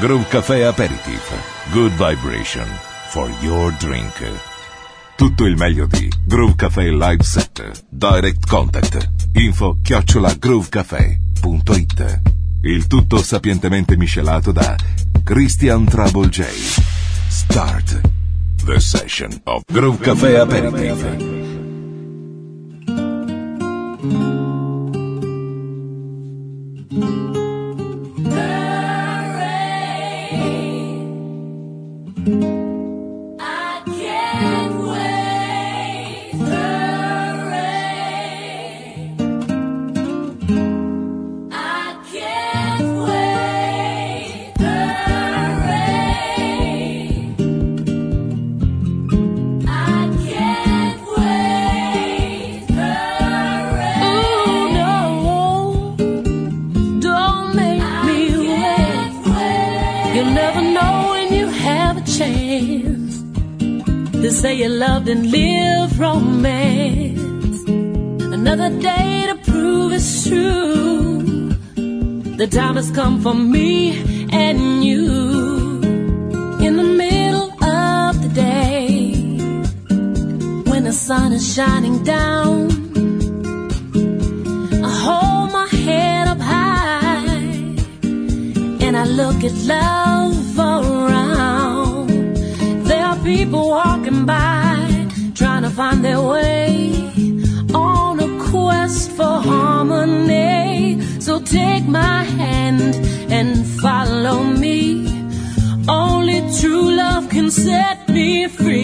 Groove Café Aperitif. Good vibration for your drink. Tutto il meglio di Groove Café Live Set. Direct Contact. Info chiocciola groovecafé.it. Il tutto sapientemente miscelato da Christian Trouble J. Start the session of Groove Café Aperitif. And lived romance. Another day to prove it's true. The time has come for me and you. In the middle of the day, when the sun is shining down, I hold my head up high and I look at love find their way on a quest for harmony. So take my hand and follow me. Only true love can set me free.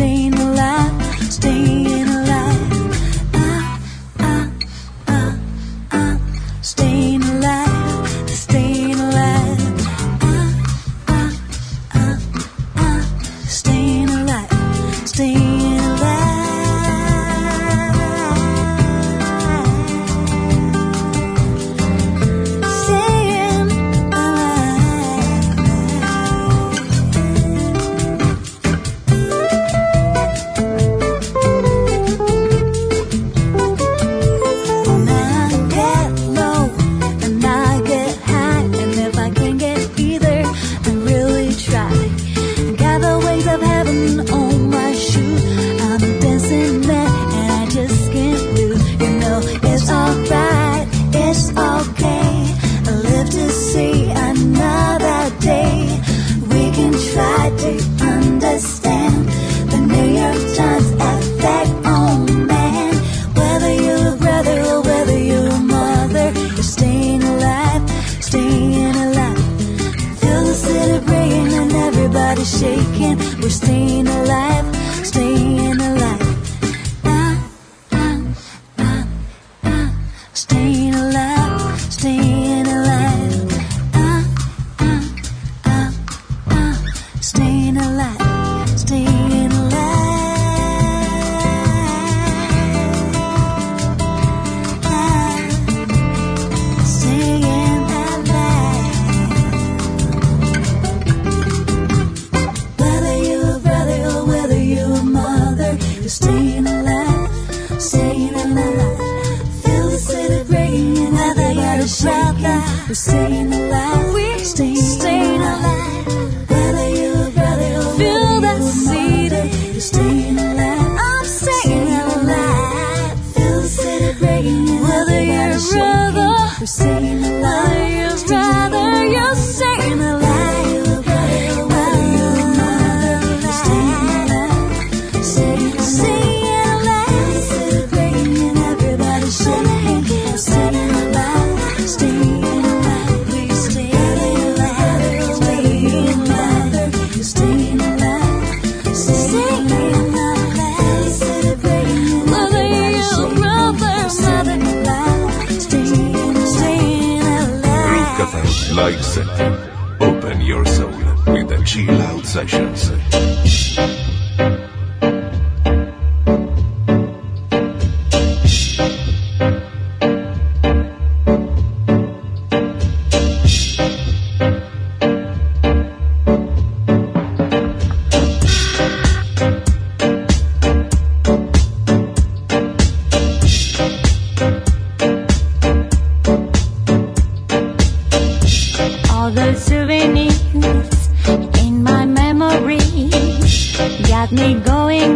seen the light.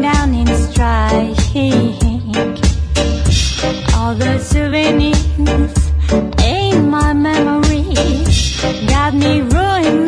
down in strike. All the souvenirs in my memory got me ruined.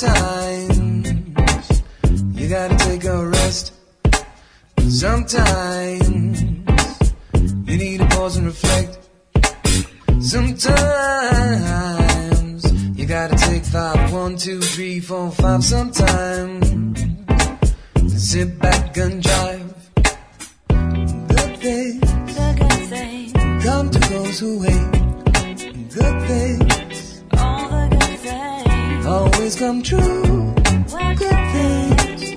Sometimes you gotta take a rest. Sometimes you need to pause and reflect. Sometimes you gotta take five, one, two, three, four, five. Sometimes sit back and drive. Good things, good, good things come to those who wait. Good things always come true. Good things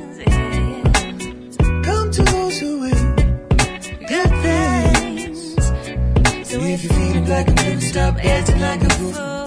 come to those who wait. Good things. So if you're feeling black and blue, stop acting like a fool.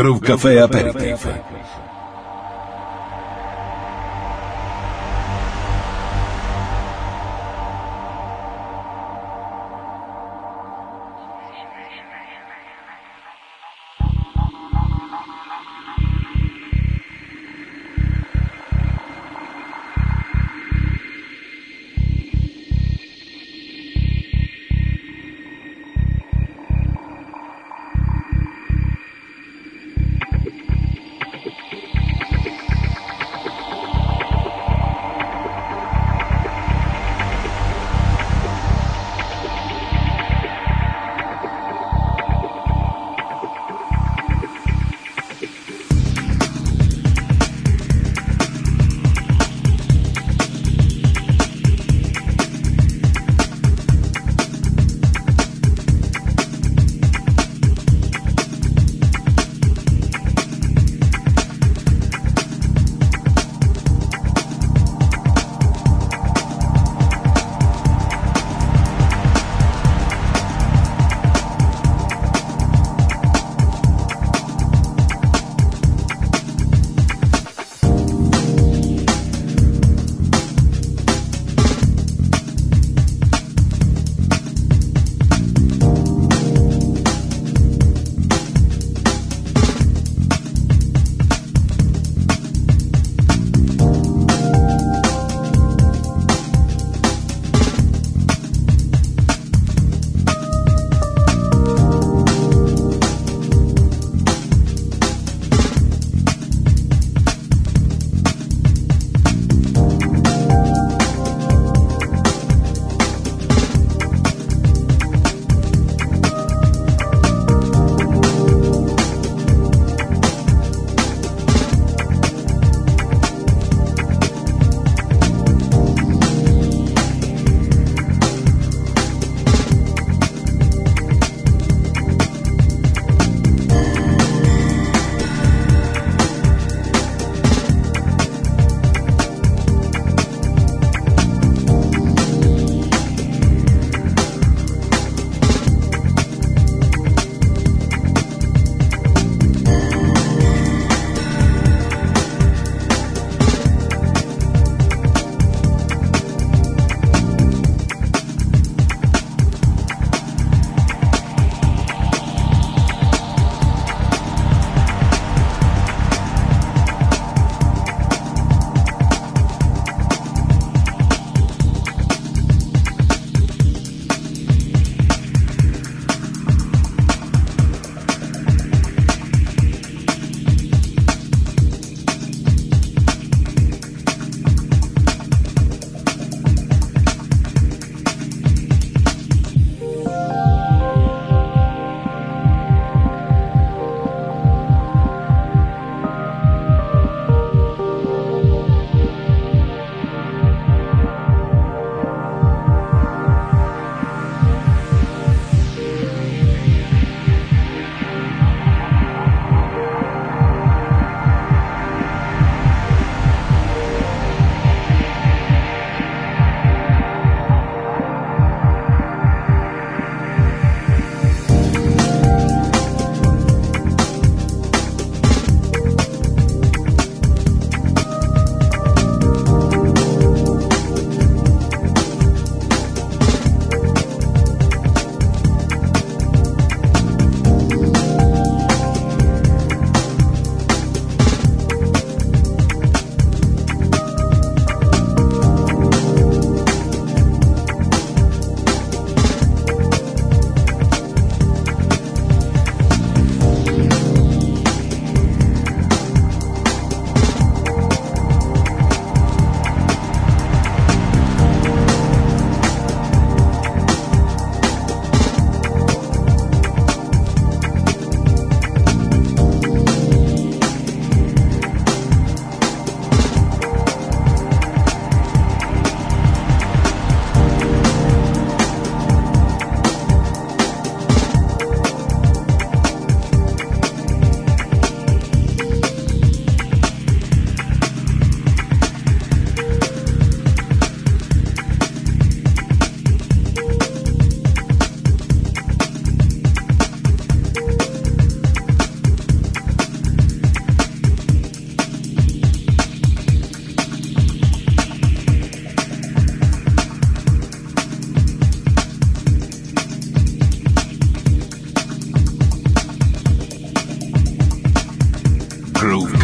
Groove Café Aperitivo.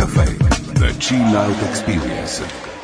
Cafe, the chill out experience.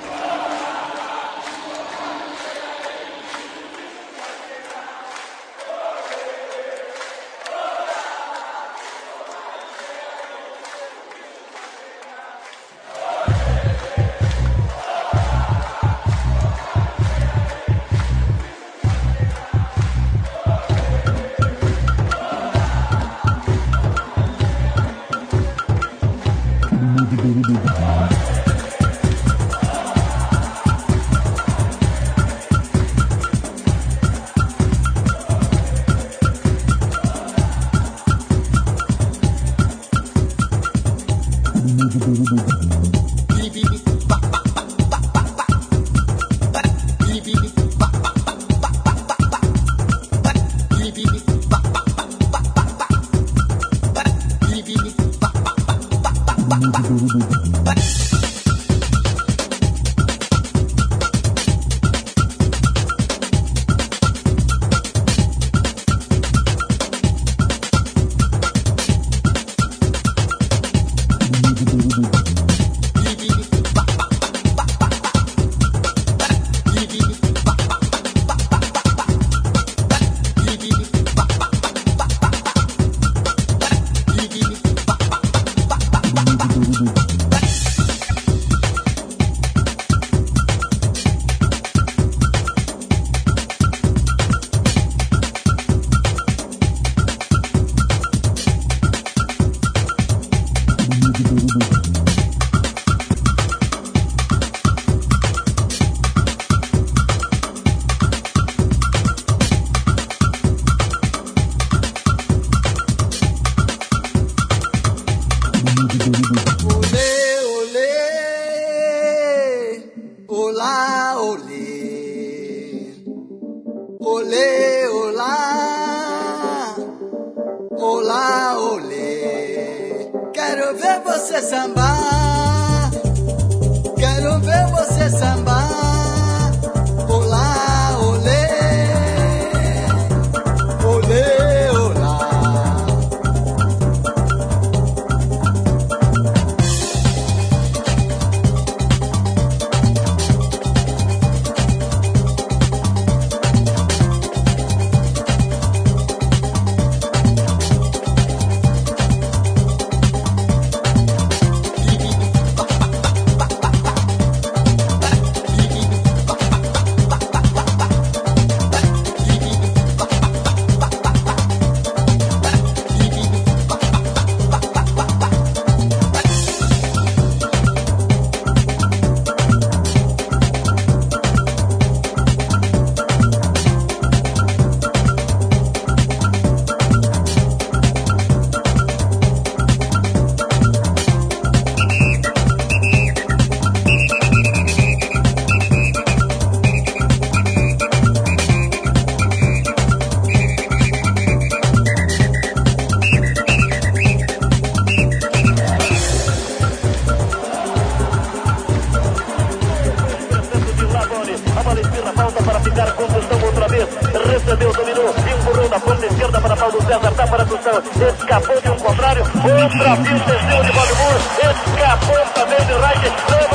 escapou de um contrário, outra pista em cima de Valdemur, escapou também de Reich,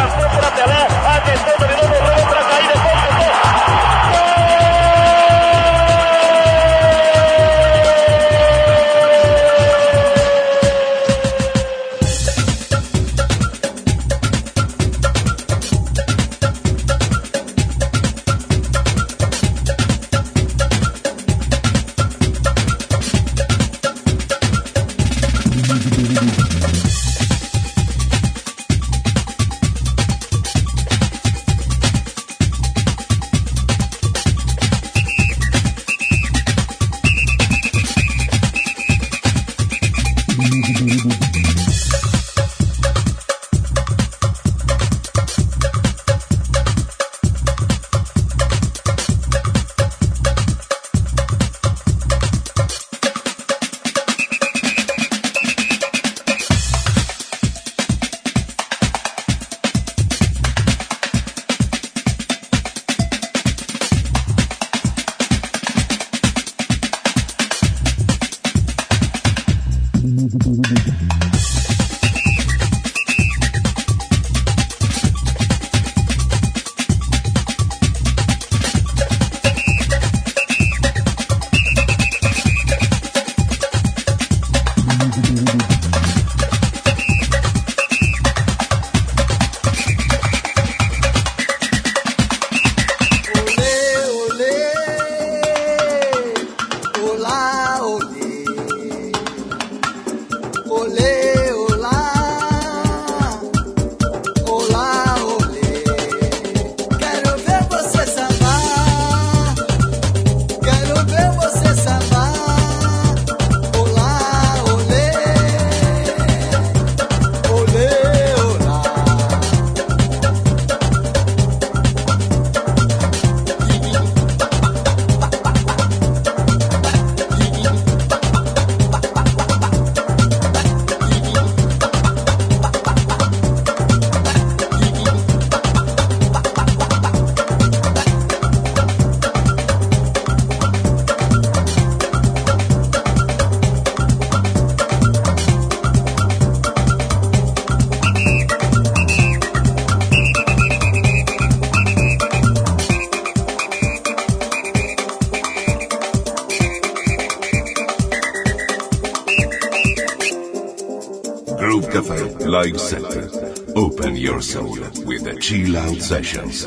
Sessions.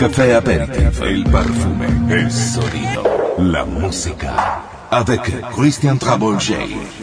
caffè aperitivo, il parfume, il sorriso, la musica. Avec Christian Trabolgei.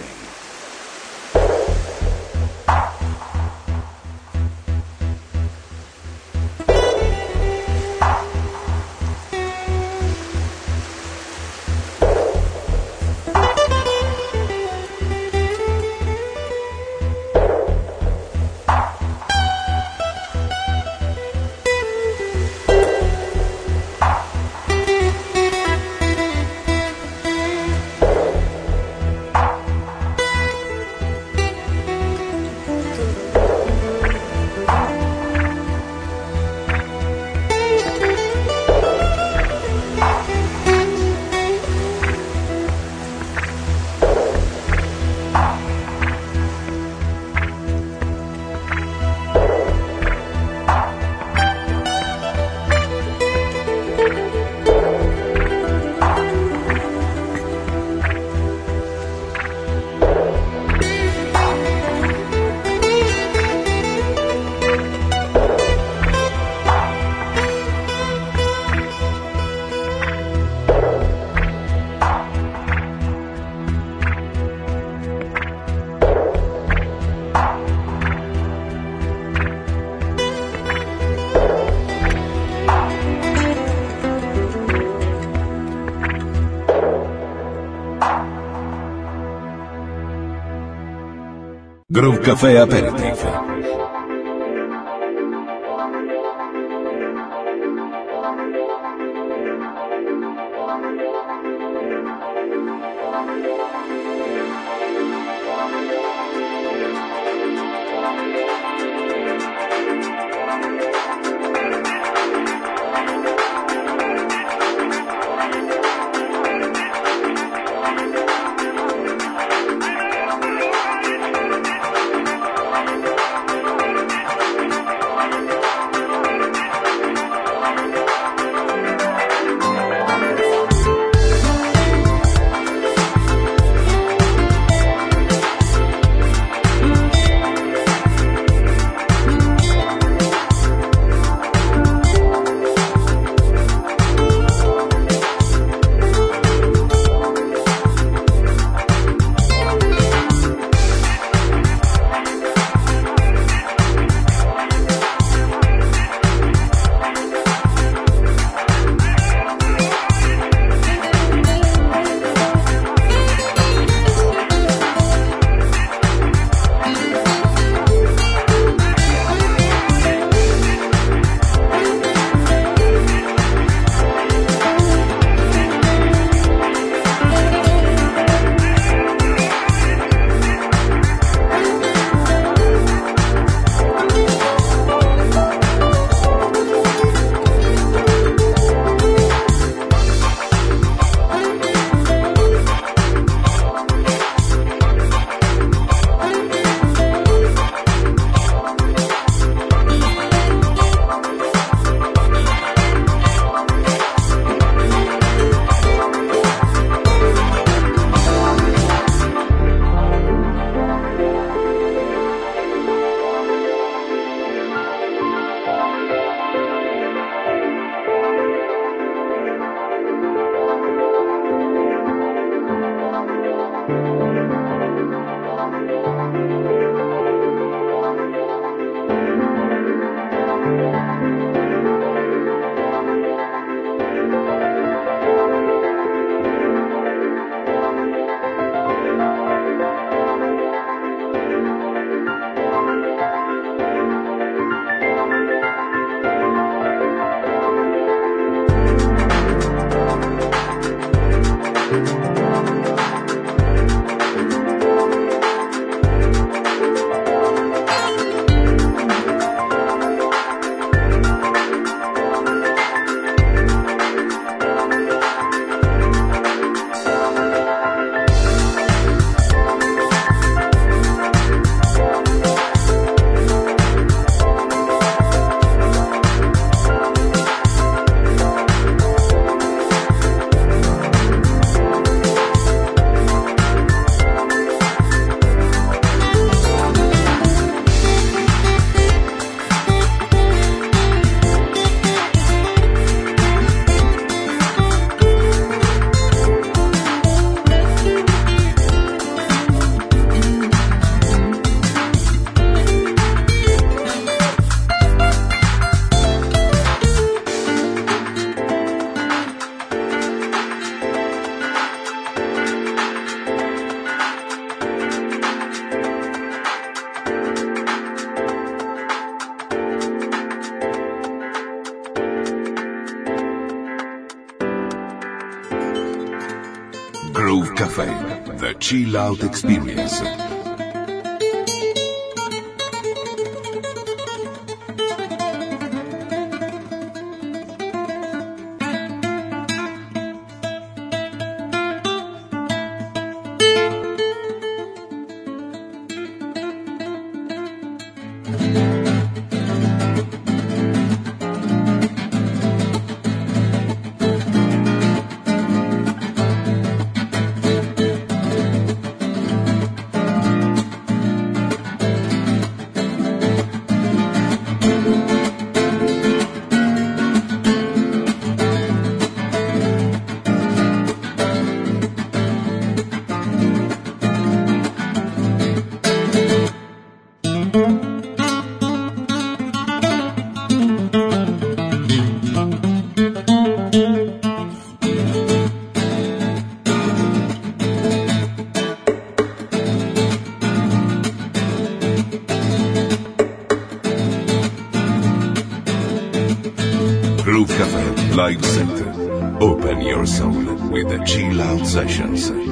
Café Apple. Out Experience. Chill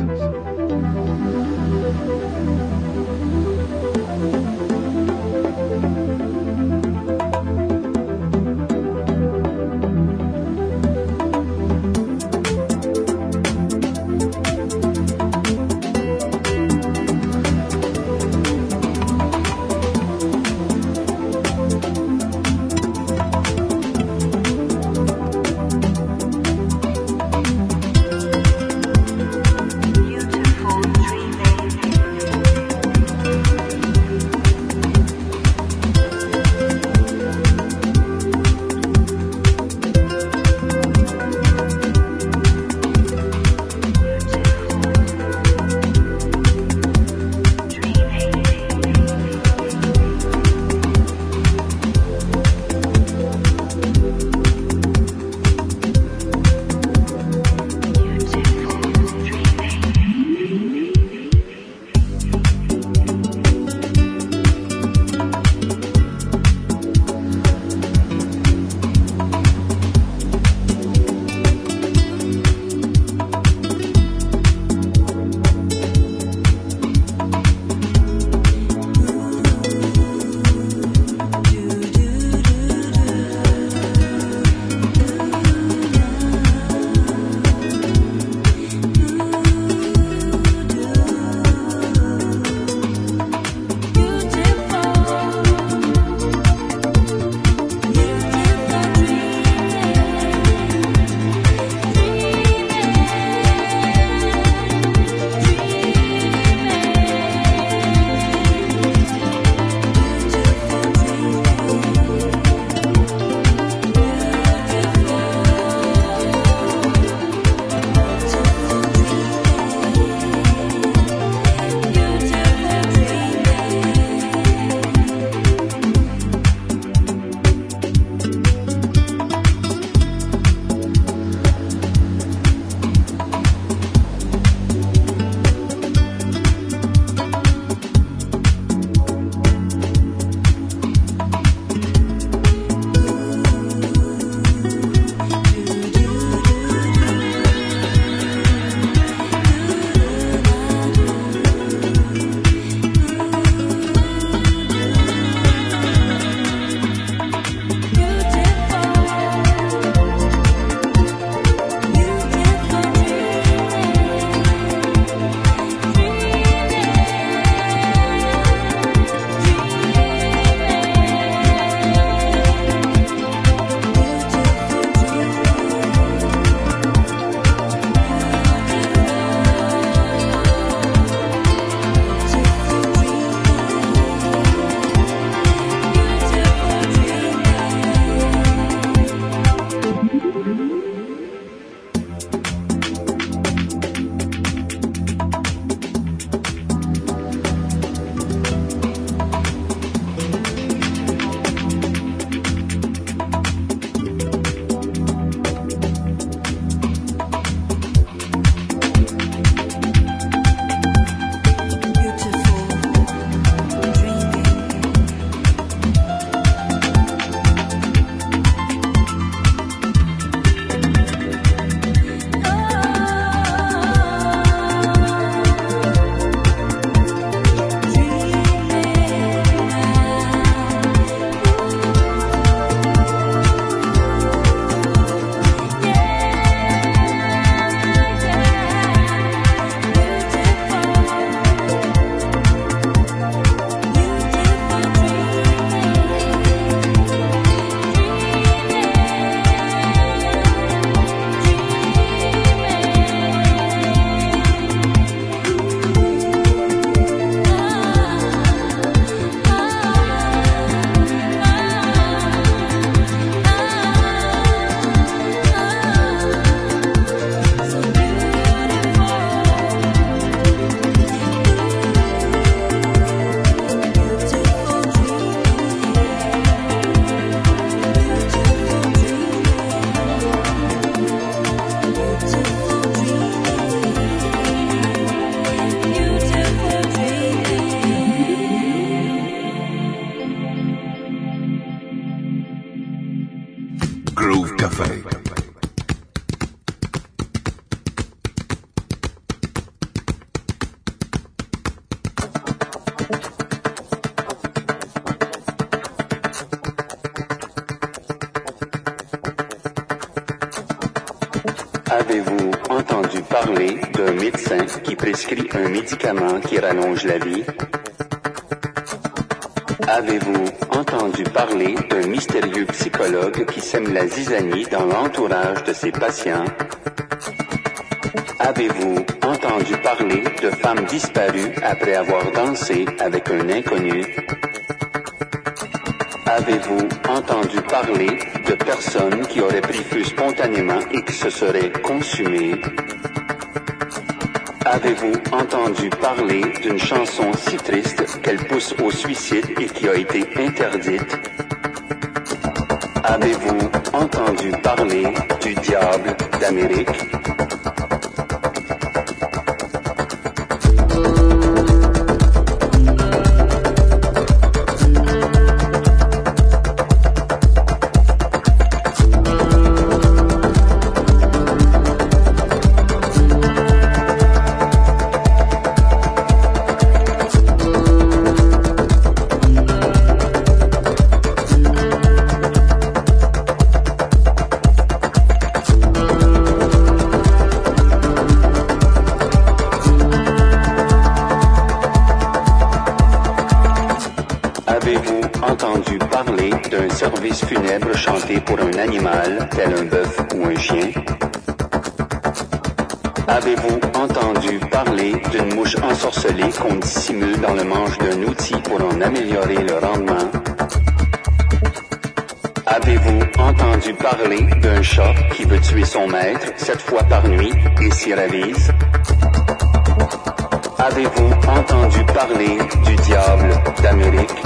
prescrit un médicament qui rallonge la vie? Avez-vous entendu parler d'un mystérieux psychologue qui sème la zizanie dans l'entourage de ses patients? Avez-vous entendu parler de femmes disparues après avoir dansé avec un inconnu? Avez-vous entendu parler de personnes qui auraient pris feu spontanément et qui se seraient consumées? Avez-vous entendu parler d'une chanson si triste qu'elle pousse au suicide et qui a été interdite? Avez-vous entendu parler du diable d'Amérique? qu'on dissimule dans le manche d'un outil pour en améliorer le rendement. Avez-vous entendu parler d'un chat qui veut tuer son maître sept fois par nuit et s'y ravise? Avez-vous entendu parler du diable d'Amérique?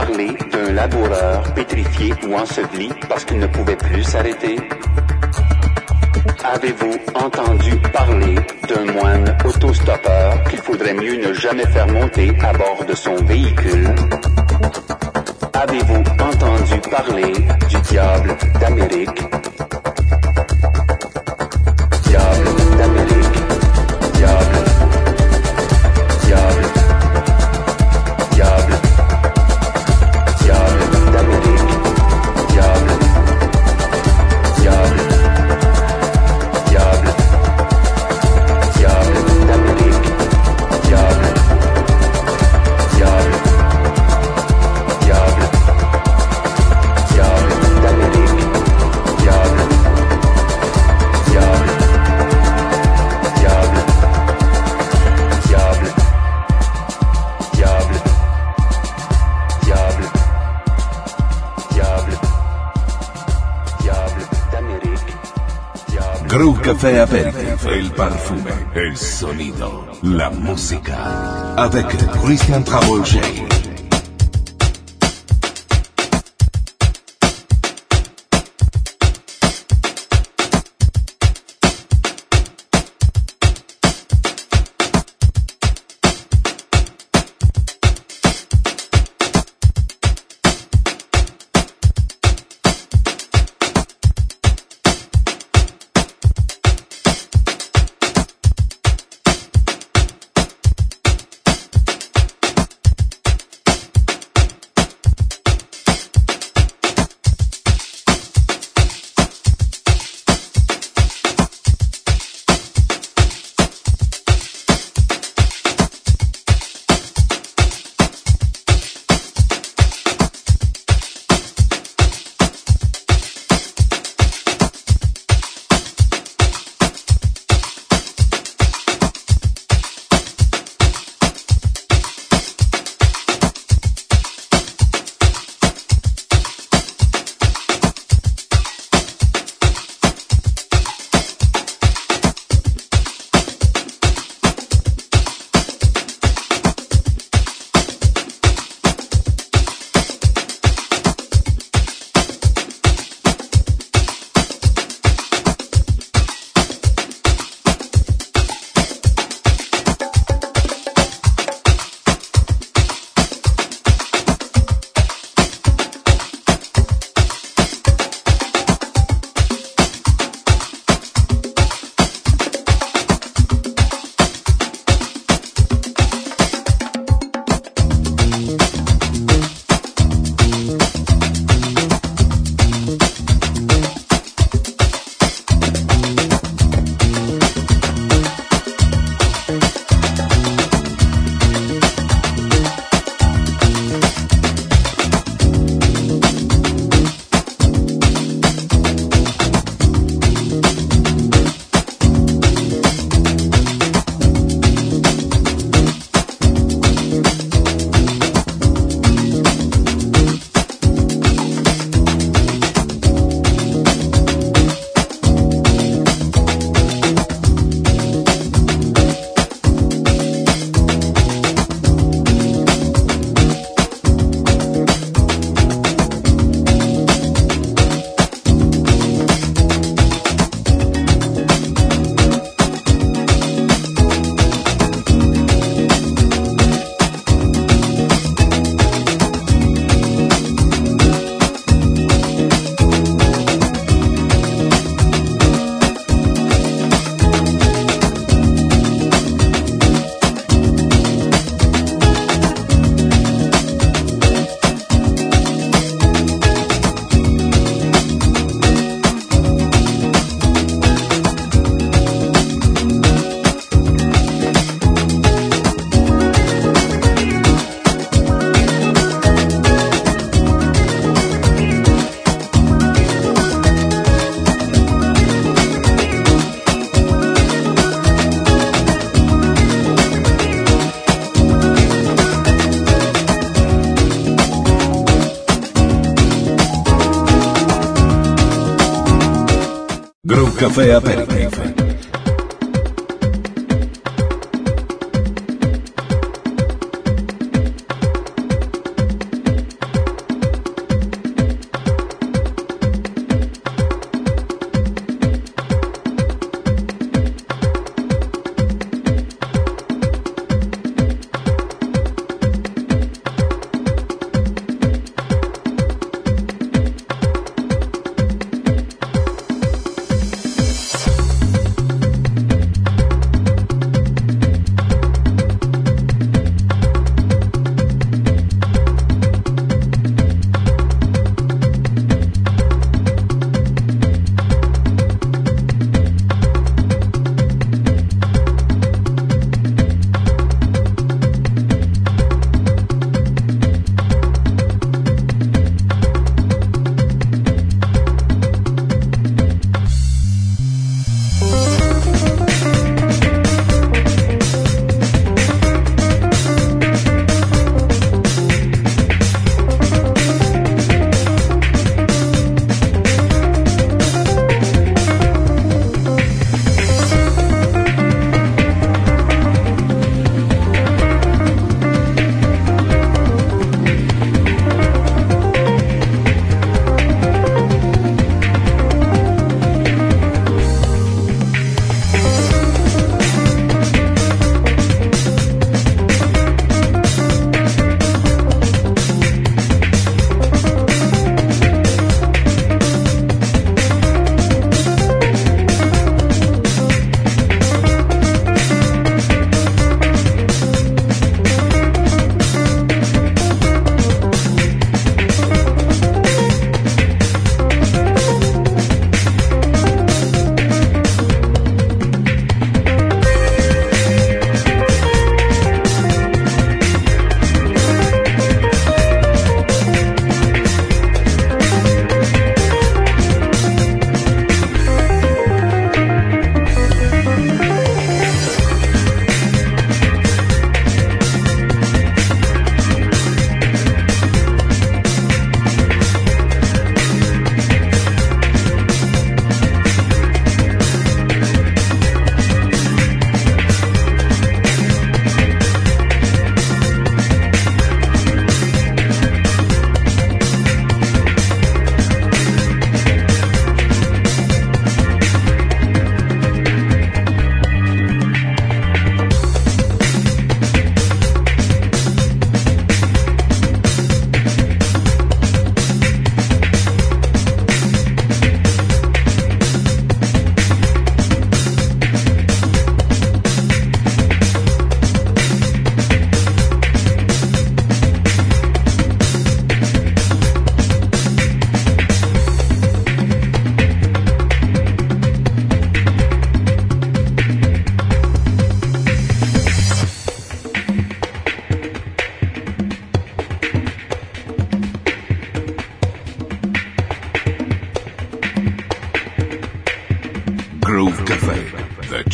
Parler d'un laboureur pétrifié ou enseveli parce qu'il ne pouvait plus s'arrêter? Avez-vous entendu parler d'un moine autostoppeur qu'il faudrait mieux ne jamais faire monter à bord de son véhicule? Avez-vous entendu parler du diable d'Amérique? Café apéritif, el perfume, el sonido, la música. Avec Christian Travolger. fea, pero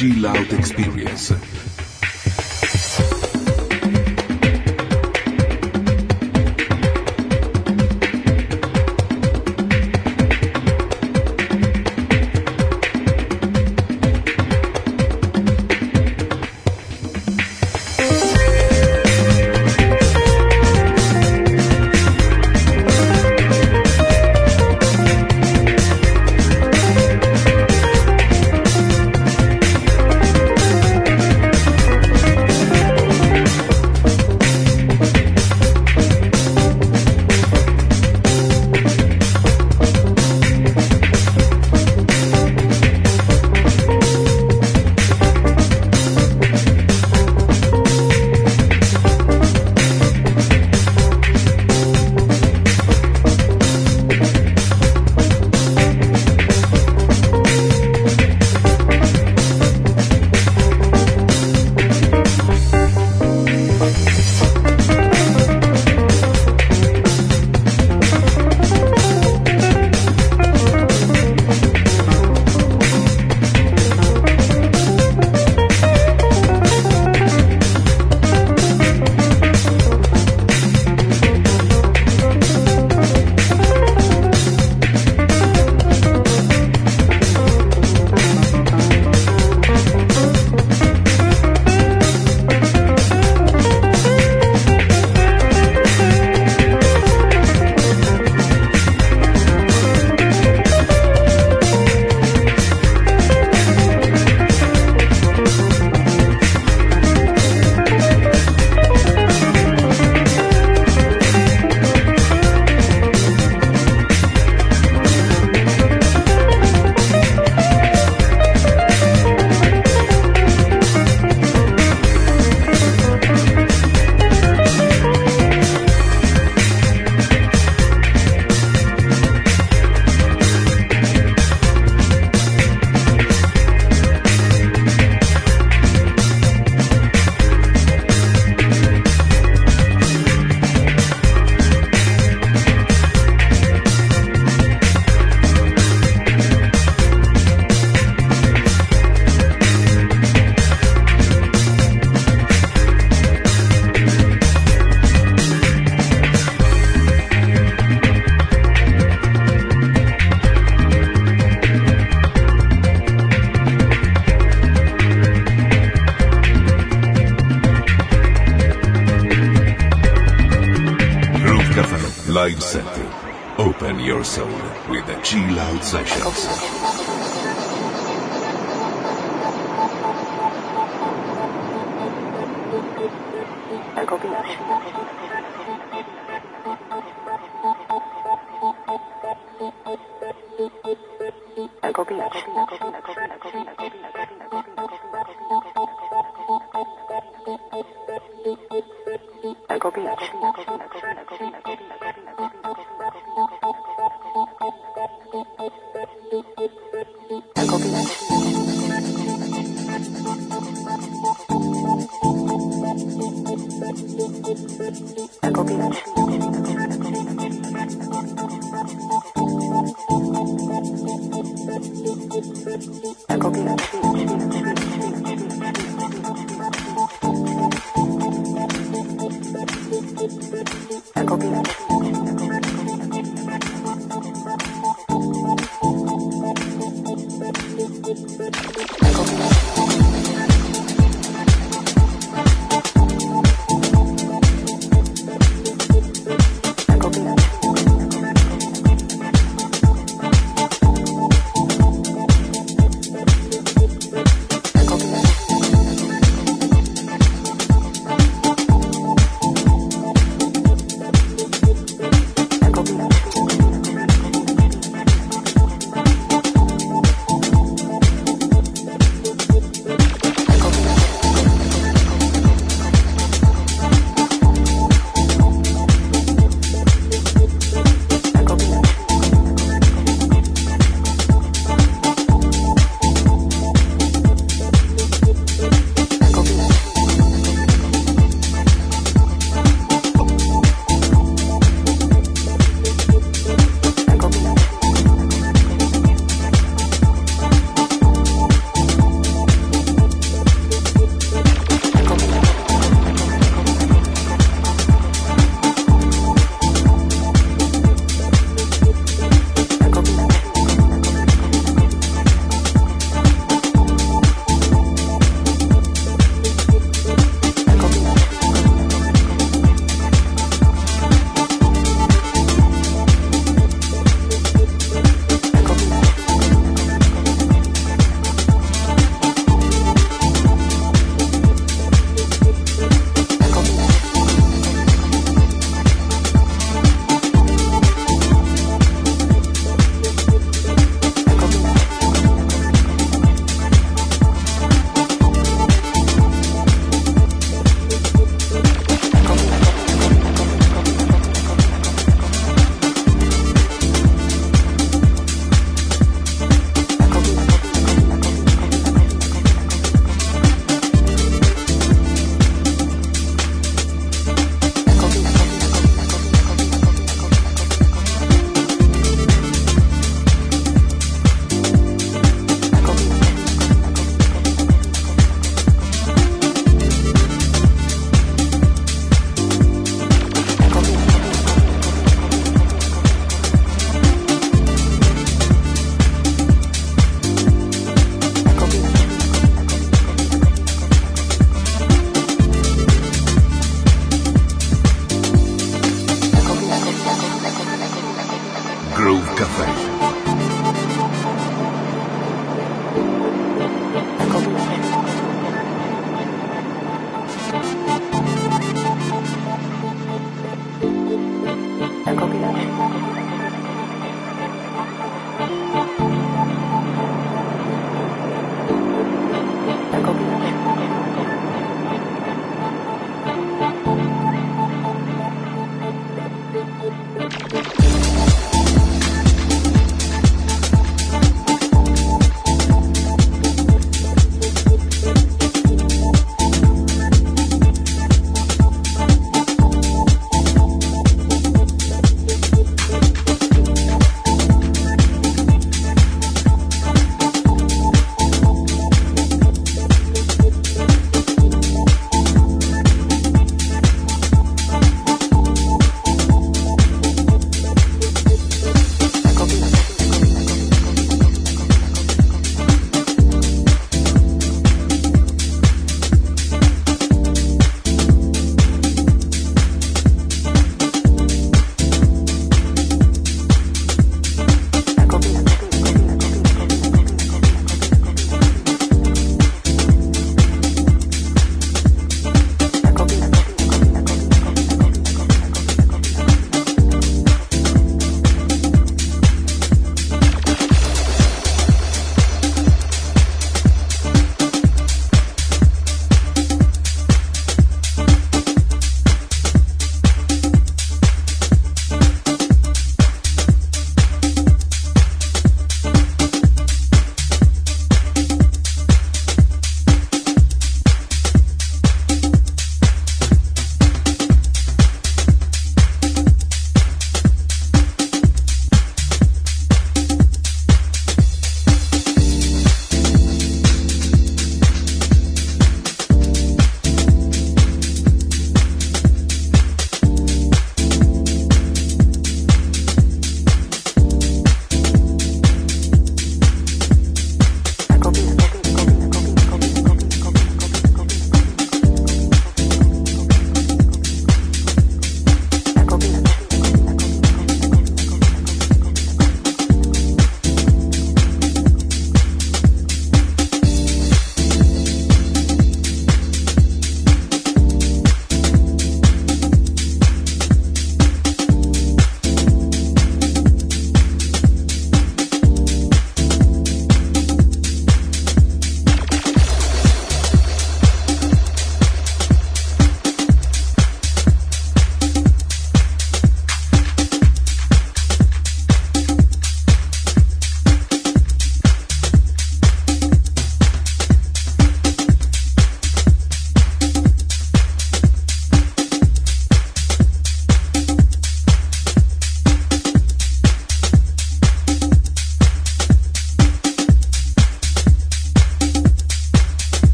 chill out experience.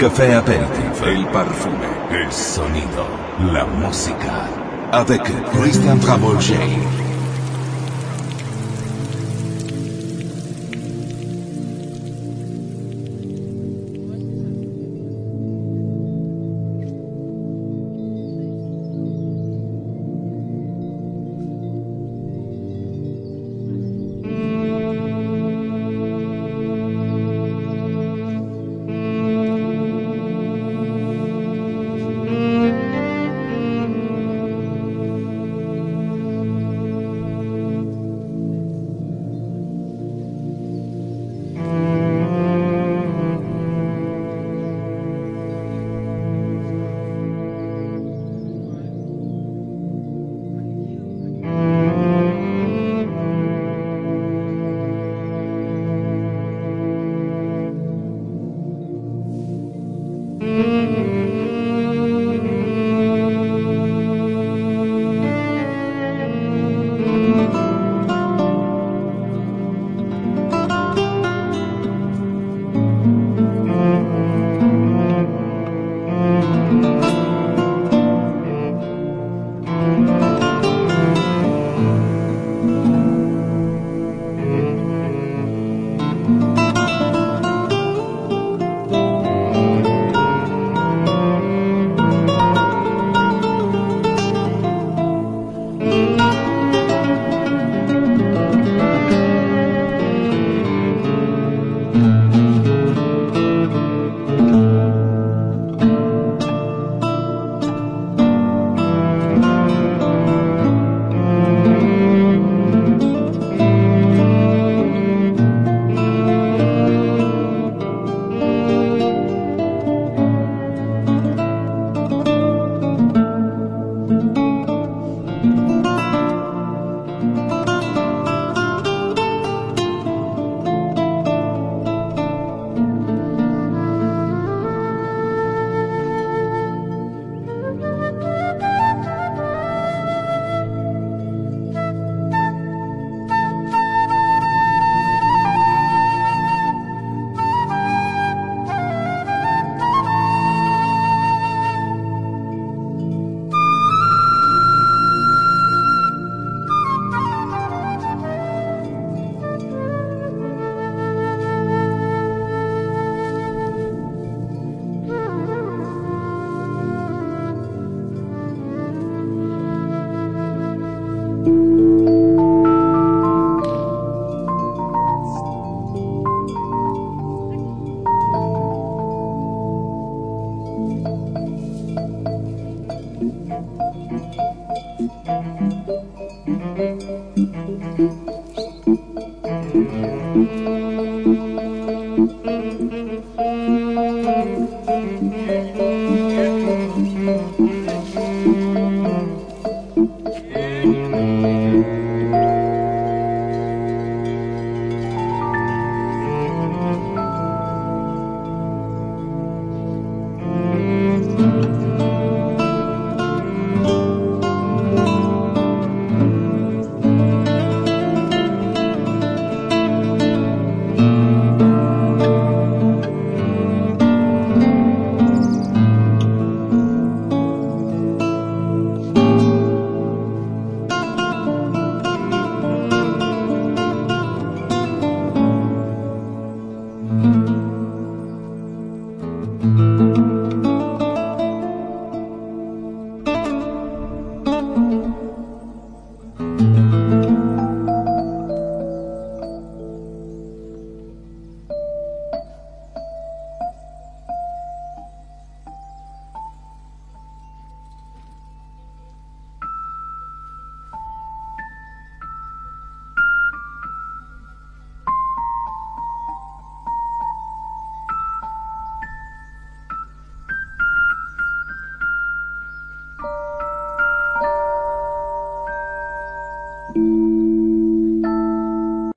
Café Aperitif, el perfume, el sonido, la música. Avec Christian Travolger.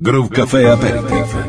Groove Café Aperitif.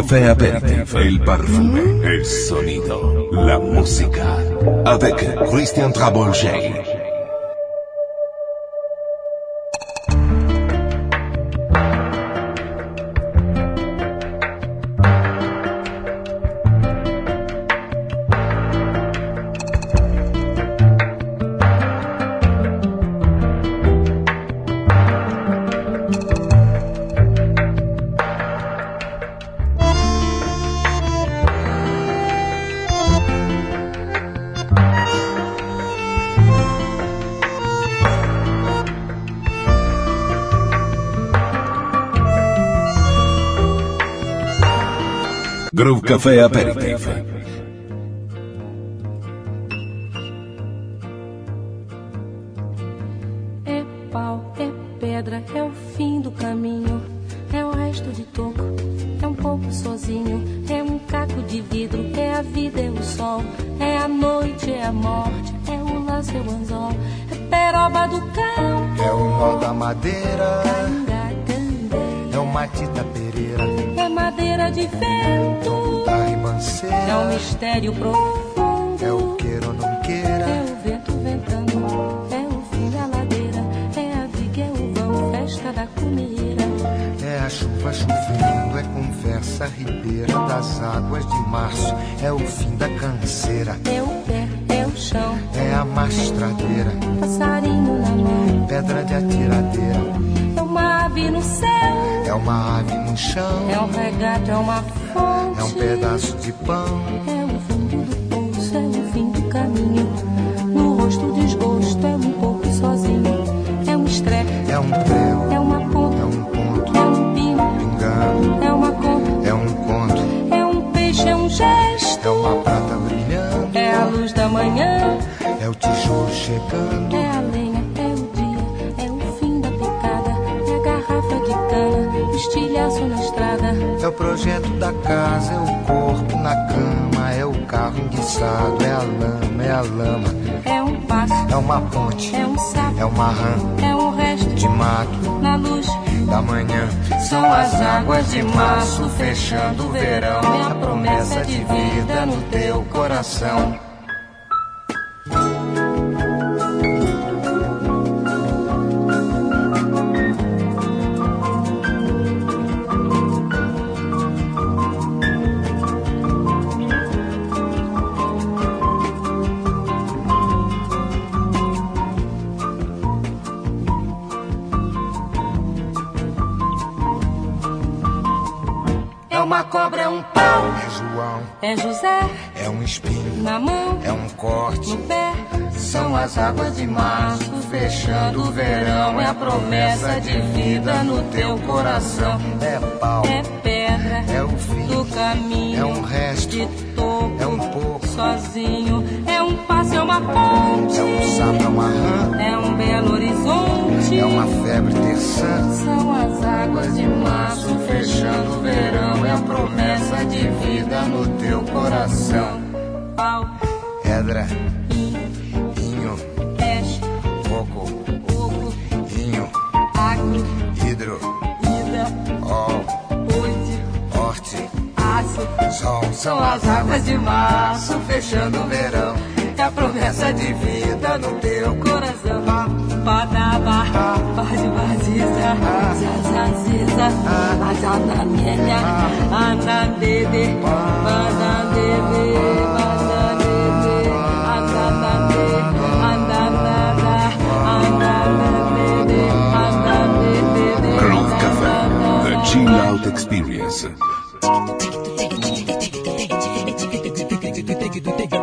Café Aperitif. El perfume, el sonido, la música. Avec Christian Trabolger. Café Aperitivo. Fechando o verão, é a promessa de vida no teu coração. Cobra, é um pau, É João, é José. É um espinho, na mão, é um corte. no pé. São as águas de março fechando o verão, é a promessa de vida no teu coração. É pau, É pedra, é o fim, caminho, é um resto, de topo, é um pouco, sozinho. É um passo, é uma ponte, é um sapo, é uma rã, é um belo horizonte. é uma febre terçã. São as águas de março fechando o verão, é a promessa de vida no teu coração. pau, Pedra, inho, peixe, coco, ovo, inho, agro, hidro, sol. São as águas de março fechando o verão, é a promessa de vida no teu coração. Padaba, Padibaziza, Zazaziza, Azanamenya, Anandede, Banandede, Banandede, Anandade, Anandada, Anandede, Anandede, Groove Café. The Chill Out Experience que it, do.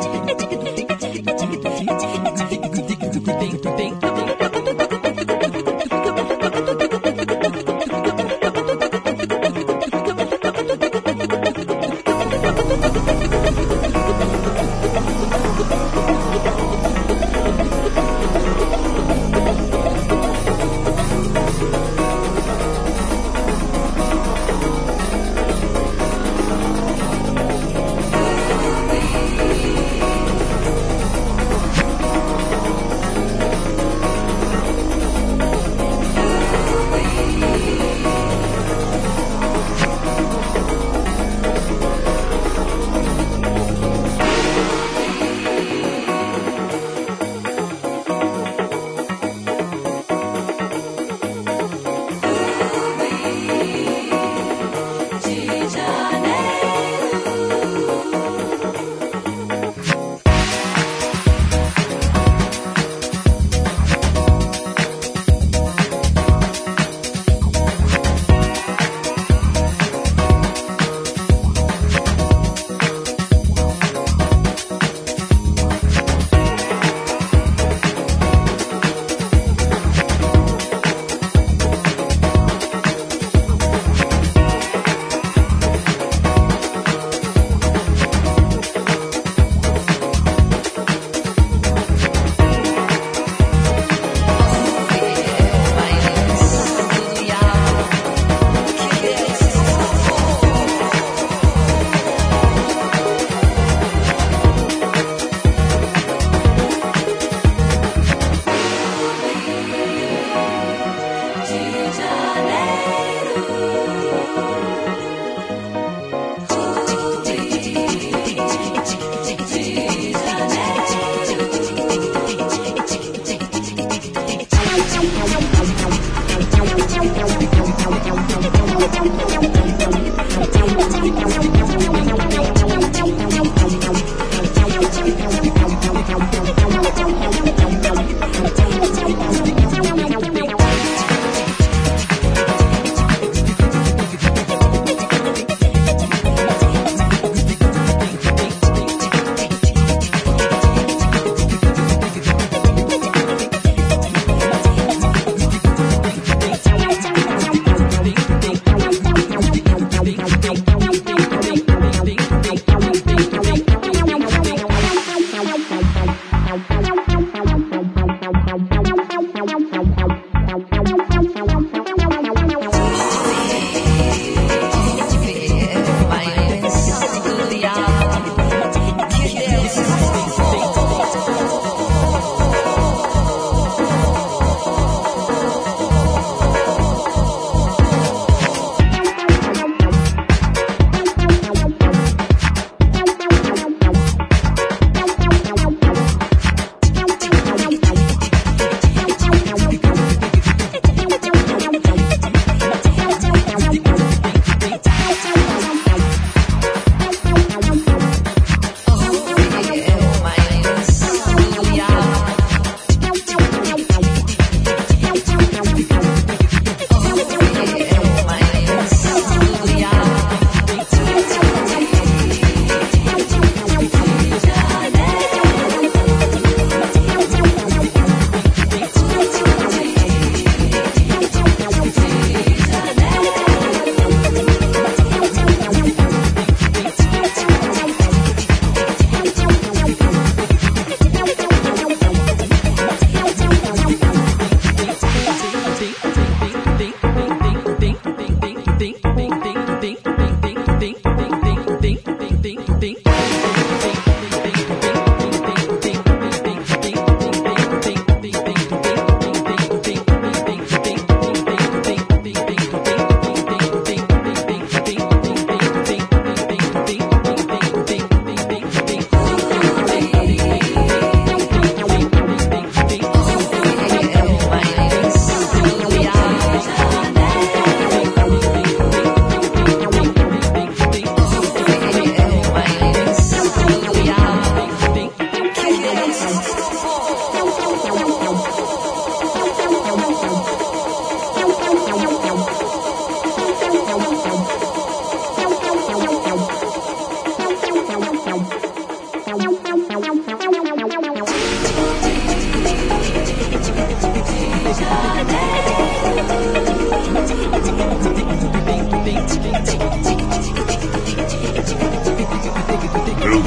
Blue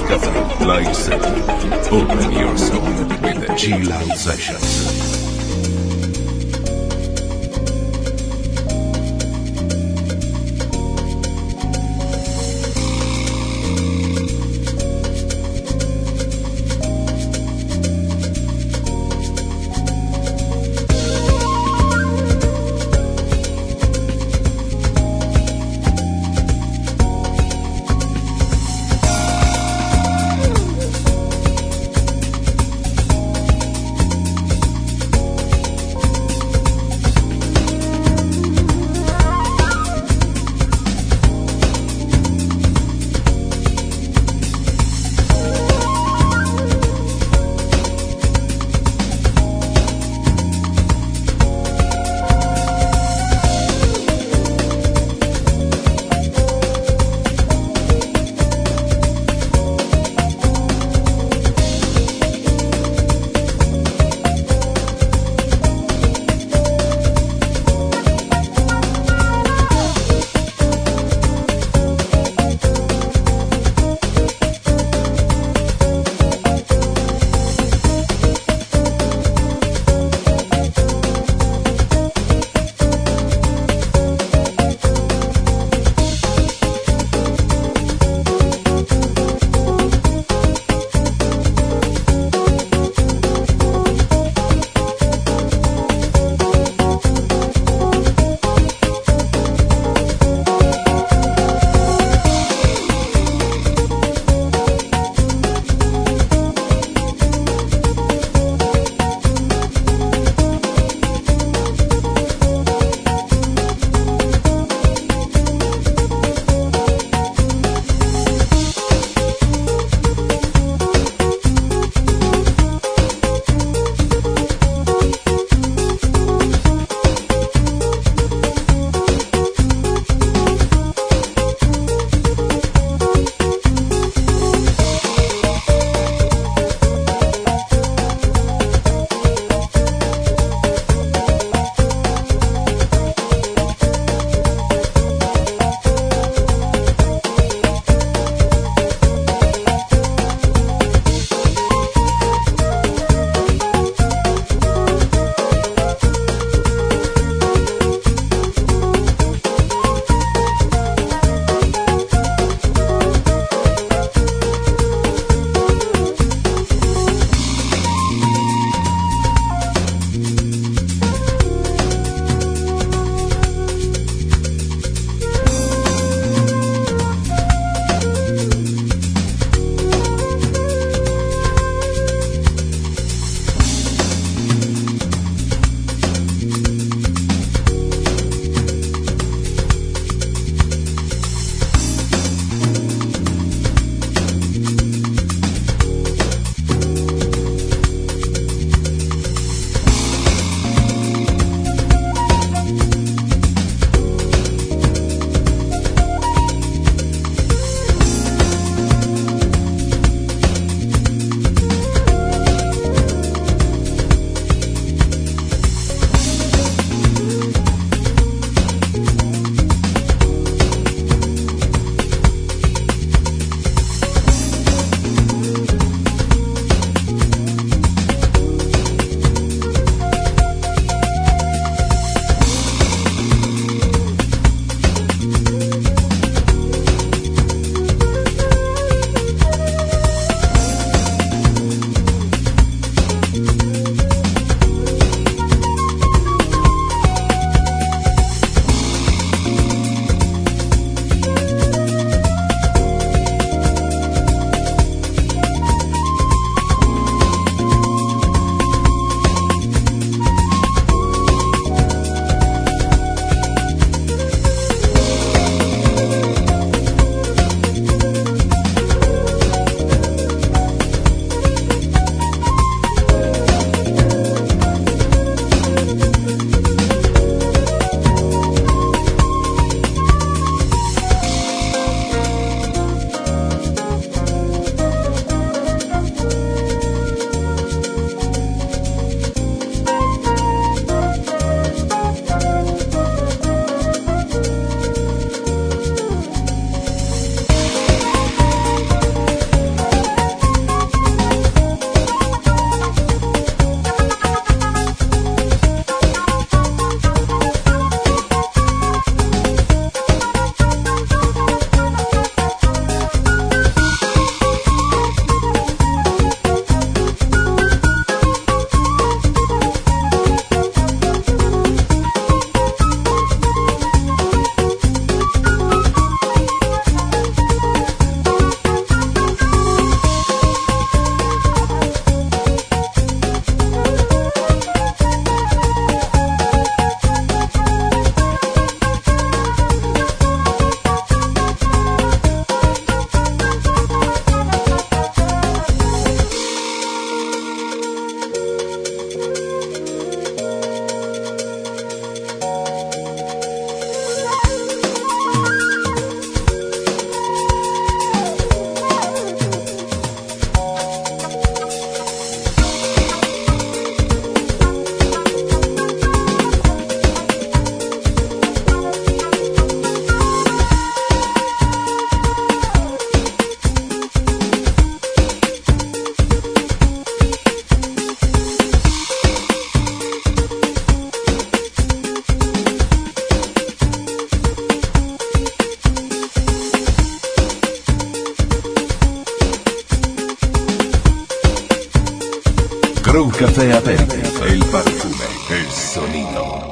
Cafe Live Set. Open your soul with the chill out sessions.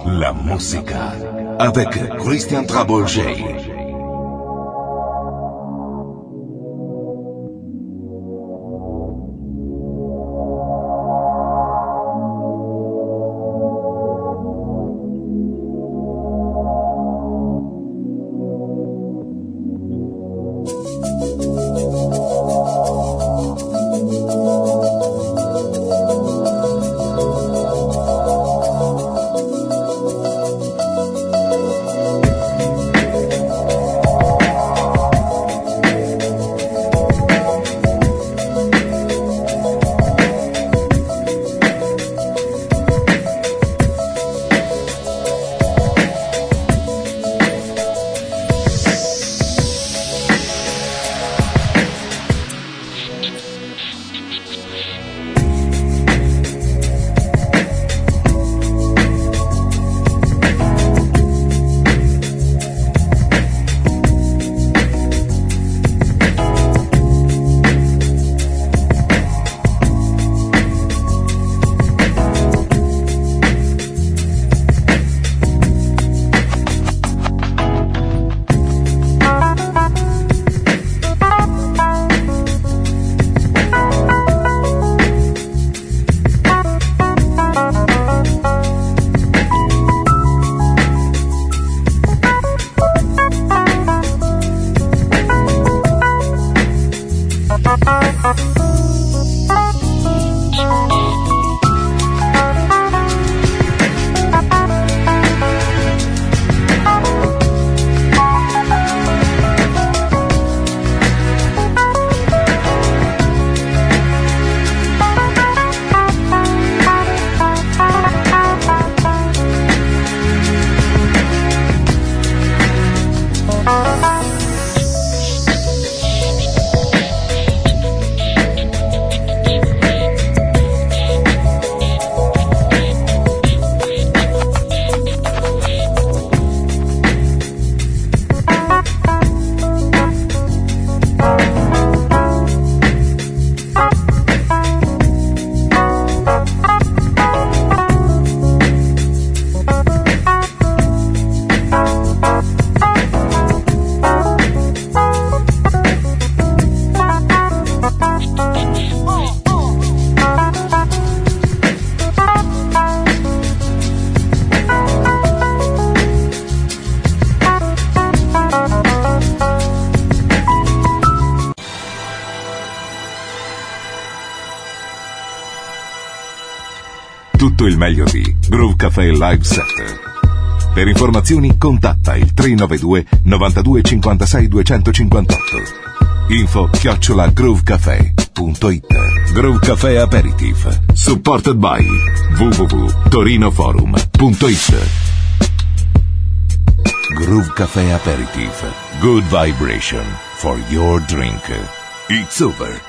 La música. Avec Christian Trabolger. Il meglio di Groove Cafe Live Set. Per informazioni contatta il 392 92 56 258. Info chiocciola groovecafé.it Groove Cafe Aperitif. Supported by www.torinoforum.it Groove Cafe Aperitif. Good vibration for your drink. It's over.